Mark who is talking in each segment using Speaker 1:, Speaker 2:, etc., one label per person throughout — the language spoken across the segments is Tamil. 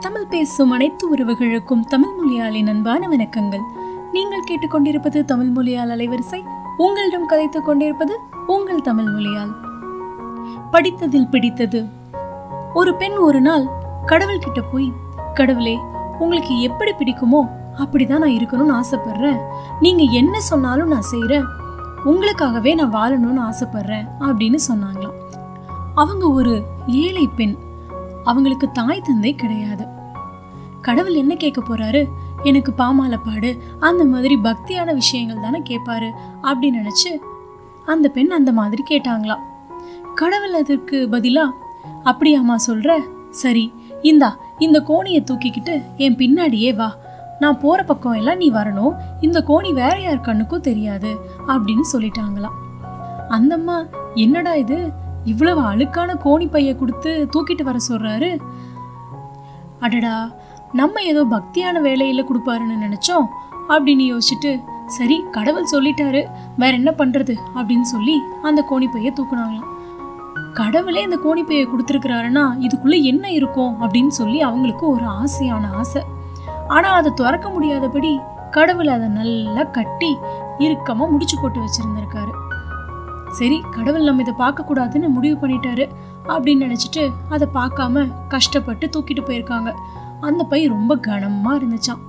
Speaker 1: தமிழ் பேசும் அனைத்து உறவுகளுக்கும் தமிழ் மொழியாளின் அன்பான வணக்கங்கள். நீங்கள் கேட்டுக்கொண்டிருப்பது தமிழ் மொழியால் அலைவரிசை. உங்களிடம் கதைத்துக் கொண்டிருப்பது உங்கள் தமிழ் மொழியால். படித்ததில் பிடித்தது. ஒரு பெண் ஒரு நாள் கடவுள் கிட்ட போய் கடவுளே உங்களுக்கு எப்படி பிடிக்குமோ அப்படிதான் நான் இருக்கணும்னு ஆசைப்படுறேன். நீங்க என்ன சொன்னாலும் நான் செய்யறேன் உங்களுக்காகவே நான் வாழணும்னு ஆசைப்படுறேன். அப்படின்னு சொன்னாங்களாம். அவங்க ஒரு ஏழை பெண். அவங்களுக்கு தாய் தந்தை கிடையாது. கடவுள் என்ன கேட்க போறாரு? எனக்கு பாமாலை பாடு அந்த மாதிரி பக்தியான விஷயங்கள் தானே கேட்பாரு அப்படின்னு நினைச்சு அந்த பெண் அந்த மாதிரி கேட்டாங்களாம். கடவுள் அதற்கு பதிலா அப்படியாம்மா சொல்ற? சரி இந்தா இந்த கோணியை தூக்கிக்கிட்டு என் பின்னாடியே வா. நான் போற பக்கம் எல்லாம் நீ வரணும். இந்த கோணி வேற யார் கண்ணுக்கும் தெரியாது அப்படின்னு சொல்லிட்டாங்களாம். அந்தம்மா என்னடா இது? இவ்வளவு அழுக்கான கோணி பைய கொடுத்து தூக்கிட்டு வர சொல்றாரு? அடடா நம்ம ஏதோ பக்தியான வேலையில கொடுப்பாருன்னு நினைச்சோம் அப்படின்னு யோசிச்சுட்டு சரி கடவுள் சொல்லிட்டாரு வேற என்ன பண்றது அப்படின்னு சொல்லி அந்த கோணி பைய தூக்குனாங்களாம். கடவுளே இந்த கோணி பைய கொடுத்துருக்கிறாருன்னா இதுக்குள்ள என்ன இருக்கும் அப்படின்னு சொல்லி அவங்களுக்கு ஒரு ஆசையான ஆசை. ஆனா அதை திறக்க முடியாதபடி கடவுள் அதை நல்லா கட்டி இறுக்கமா முடிச்சு போட்டு வச்சிருந்திருக்காரு. சரி கடவுள் நம்ம இதை பார்க்கக்கூடாதுன்னு முடிவு பண்ணிட்டாரு அப்படின்னு நினச்சிட்டு அதை பார்க்காம கஷ்டப்பட்டு தூக்கிட்டு போயிருக்காங்க. அந்த பை ரொம்ப கனமா இருந்துச்சாம்.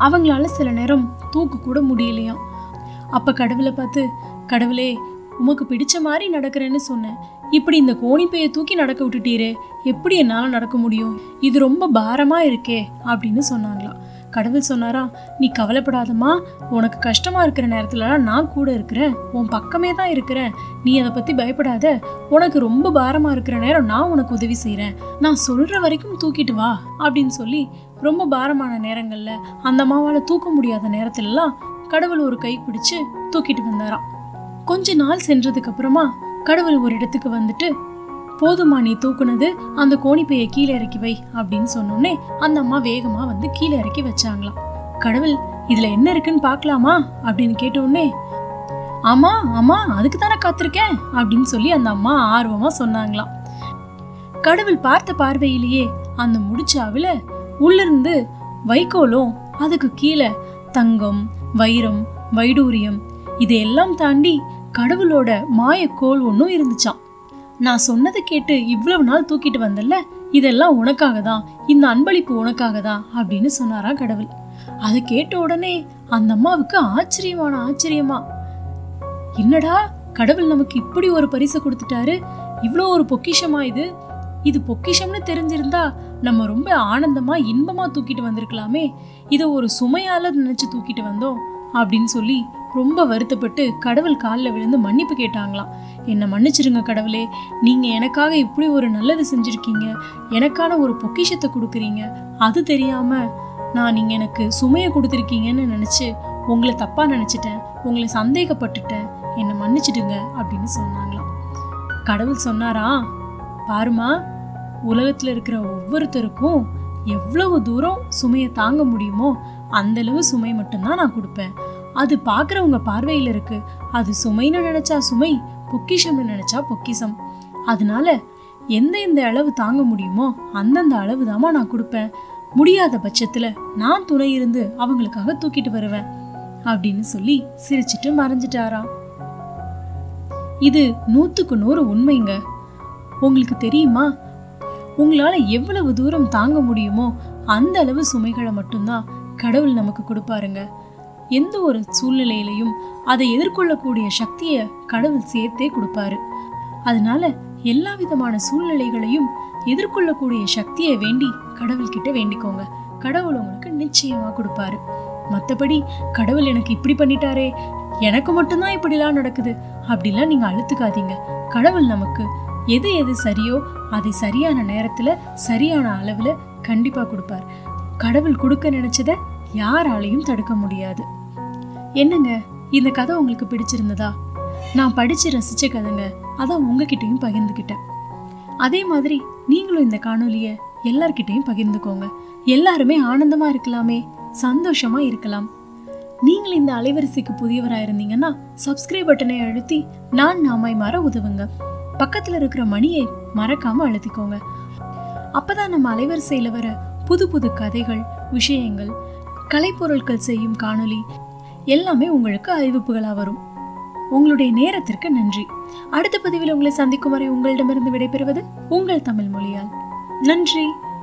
Speaker 1: அவங்களால சில நேரம் தூக்கு கூட முடியலையாம். அப்ப கடவுளை பார்த்து கடவுளே உமக்கு பிடிச்ச மாதிரி நடக்கிறேன்னு சொன்னேன். இப்படி இந்த கோணிப்பையை தூக்கி நடக்க விட்டுட்டீரே எப்படி என்னால் நடக்க முடியும்? இது ரொம்ப பாரமா இருக்கே அப்படின்னு சொன்னாங்களாம். கடவுள் சொன்னாரா நீ கவலைப்படாதம்மா உனக்கு கஷ்டமா இருக்கிற நேரத்துலலாம் நான் கூட இருக்கிறேன். உன் பக்கமே தான் இருக்கிறேன். நீ அதை பத்தி பயப்படாத. உனக்கு ரொம்ப பாரமா இருக்கிற நேரம் நான் உனக்கு உதவி செய்கிறேன் நான் சொல்ற வரைக்கும் தூக்கிட்டு வா அப்படின்னு சொல்லி ரொம்ப பாரமான நேரங்களில் அந்த அம்மாவால் தூக்க முடியாத நேரத்துலலாம் கடவுள் ஒரு கை பிடிச்சு தூக்கிட்டு வந்தாராம். கொஞ்ச நாள் சென்றதுக்கு அப்புறமா கடவுள் ஒரு இடத்துக்கு வந்துட்டு போதுமா நீ தூக்குனது? அந்த கோணிப்பையை கீழே இறக்கி வை அப்படின்னு சொன்னோடனே அந்த அம்மா வேகமா வந்து கீழே இறக்கி வச்சாங்களாம். கடவுள் இதுல என்ன இருக்குன்னு பார்க்கலாமா? அப்படின்னு கேட்ட உடனே ஆமா ஆமா அதுக்கு தானே காத்திருக்கேன் அப்படின்னு சொல்லி அந்த அம்மா ஆர்வமா சொன்னாங்களாம். கடவுள் பார்த்த பார்வையிலேயே அந்த முடிச்சாவில உள்ளிருந்து வைக்கோலும் அதுக்கு கீழே தங்கம் வைரம் வைடூரியம் இதையெல்லாம் தாண்டி கடவுளோட மாயக்கோள் ஒன்றும் இருந்துச்சாம். நான் சொன்னதை கேட்டு இவ்வளவு நாள் தூக்கிட்டு வந்தல்ல? இதெல்லாம் உனக்காக தான் இந்த அன்பளிப்பு உனக்காக தான் அப்படின்னு சொன்னாரா கடவுள். அதை கேட்ட உடனே அந்த அம்மாவுக்கு ஆச்சரியமான ஆச்சரியமா. என்னடா கடவுள் நமக்கு இப்படி ஒரு பரிசு கொடுத்துட்டாரு? இவ்வளோ ஒரு பொக்கிஷமா இது? இது பொக்கிஷம்னு தெரிஞ்சிருந்தா நம்ம ரொம்ப ஆனந்தமா இன்பமா தூக்கிட்டு வந்திருக்கலாமே. இதை ஒரு சுமையால நினைச்சு தூக்கிட்டு வந்தோம். அப்படின்னு சொல்லி ரொம்ப வருத்தப்பட்டு கடவுள் காலில் விழுந்து மன்னிப்பு கேட்டாங்களாம். என்னை மன்னிச்சிருங்க கடவுளே. நீங்கள் எனக்காக இப்படி ஒரு நல்லது செஞ்சுருக்கீங்க. எனக்கான ஒரு பொக்கிஷத்தை கொடுக்குறீங்க. அது தெரியாமல் நான் நீங்கள் எனக்கு சுமையை கொடுத்துருக்கீங்கன்னு நினச்சி உங்களை தப்பாக நினச்சிட்டேன். உங்களை சந்தேகப்பட்டுட்டேன். என்னை மன்னிச்சிடுங்க அப்படின்னு சொன்னாங்களாம். கடவுள் சொன்னாரா பாருமா உலகத்தில் இருக்கிற ஒவ்வொருத்தருக்கும் எவ்வளவு தூரம் சுமையை தாங்க முடியுமோ அந்த அளவு சுமை மட்டும்தான் நான் கொடுப்பேன். அது பார்க்குறவங்க பார்வையில் இருக்கு. அது சுமைன்னு நினச்சா சுமை பொக்கிஷம்னு நினச்சா பொக்கிஷம். அதனால எந்த எந்த அளவு தாங்க முடியுமோ அந்தந்த அளவு தாமா நான் கொடுப்பேன். முடியாத பட்சத்தில் நான் துணை இருந்து அவங்களுக்காக தூக்கிட்டு வருவேன் அப்படின்னு சொல்லி சிரிச்சிட்டு மறைஞ்சிட்டாராம் இது நூற்றுக்கு நூறு உண்மைங்க. உங்களுக்கு தெரியுமா? உங்களால் எவ்வளவு தூரம் தாங்க முடியுமோ அந்த அளவு சுமைகளை மட்டும்தான் கடவுள் நமக்கு கொடுப்பாருங்க. எந்த ஒரு சூழ்நிலையிலையும் அதை எதிர்கொள்ளக்கூடிய சக்தியை கடவுள் சேர்த்தே கொடுப்பாரு. அதனால எல்லா விதமான சூழ்நிலைகளையும் எதிர்கொள்ளக்கூடிய சக்தியை வேண்டி கடவுள்கிட்ட வேண்டிக்கோங்க. கடவுள் உங்களுக்கு நிச்சயமா கொடுப்பாரு. மற்றபடி கடவுள் எனக்கு இப்படி பண்ணிட்டாரே எனக்கு மட்டும்தான் இப்படிலாம் நடக்குது. அப்படிலாம் நீங்க அழுத்துக்காதீங்க. கடவுள் நமக்கு எது எது சரியோ அதை சரியான நேரத்துல சரியான அளவுல கண்டிப்பா கொடுப்பார். கடவுள் கொடுக்க நினச்சதை யாராலையும் தடுக்க முடியாது. என்னங்க இந்த கதை உங்களுக்கு பிடிச்சிருந்ததா? நான் படிச்சு ரசிச்ச கதைங்க அதான் உங்ககிட்டயும் பகிர்ந்துக்கிட்டேன். அதே மாதிரி நீங்களும் இந்த காணொலியை எல்லார்கிட்டயும் பகிர்ந்துக்கோங்க. எல்லாருமே ஆனந்தமா இருக்கலாமே சந்தோஷமா இருக்கலாம். நீங்கள் இந்த அலைவரிசைக்கு புதியவரா இருந்தீங்கன்னா சப்ஸ்கிரைப் பட்டனை அழுத்தி நான் நாமாய் மாற உதவுங்க. பக்கத்துல இருக்கிற மணியை மறக்காம அழுத்திக்கோங்க. அப்பதான் நம்ம அலைவரிசையில் வர புது புது கதைகள் விஷயங்கள் கலைப்பொருட்கள் செய்யும் காணொளி எல்லாமே உங்களுக்கு அறிவிப்புகளாக வரும். உங்களுடைய நேரத்திற்கு நன்றி. அடுத்த பதிவில் உங்களை சந்திக்கும் வரை உங்களிடமிருந்து விடைபெறுவது உங்கள் தமிழ் மொழியால். நன்றி.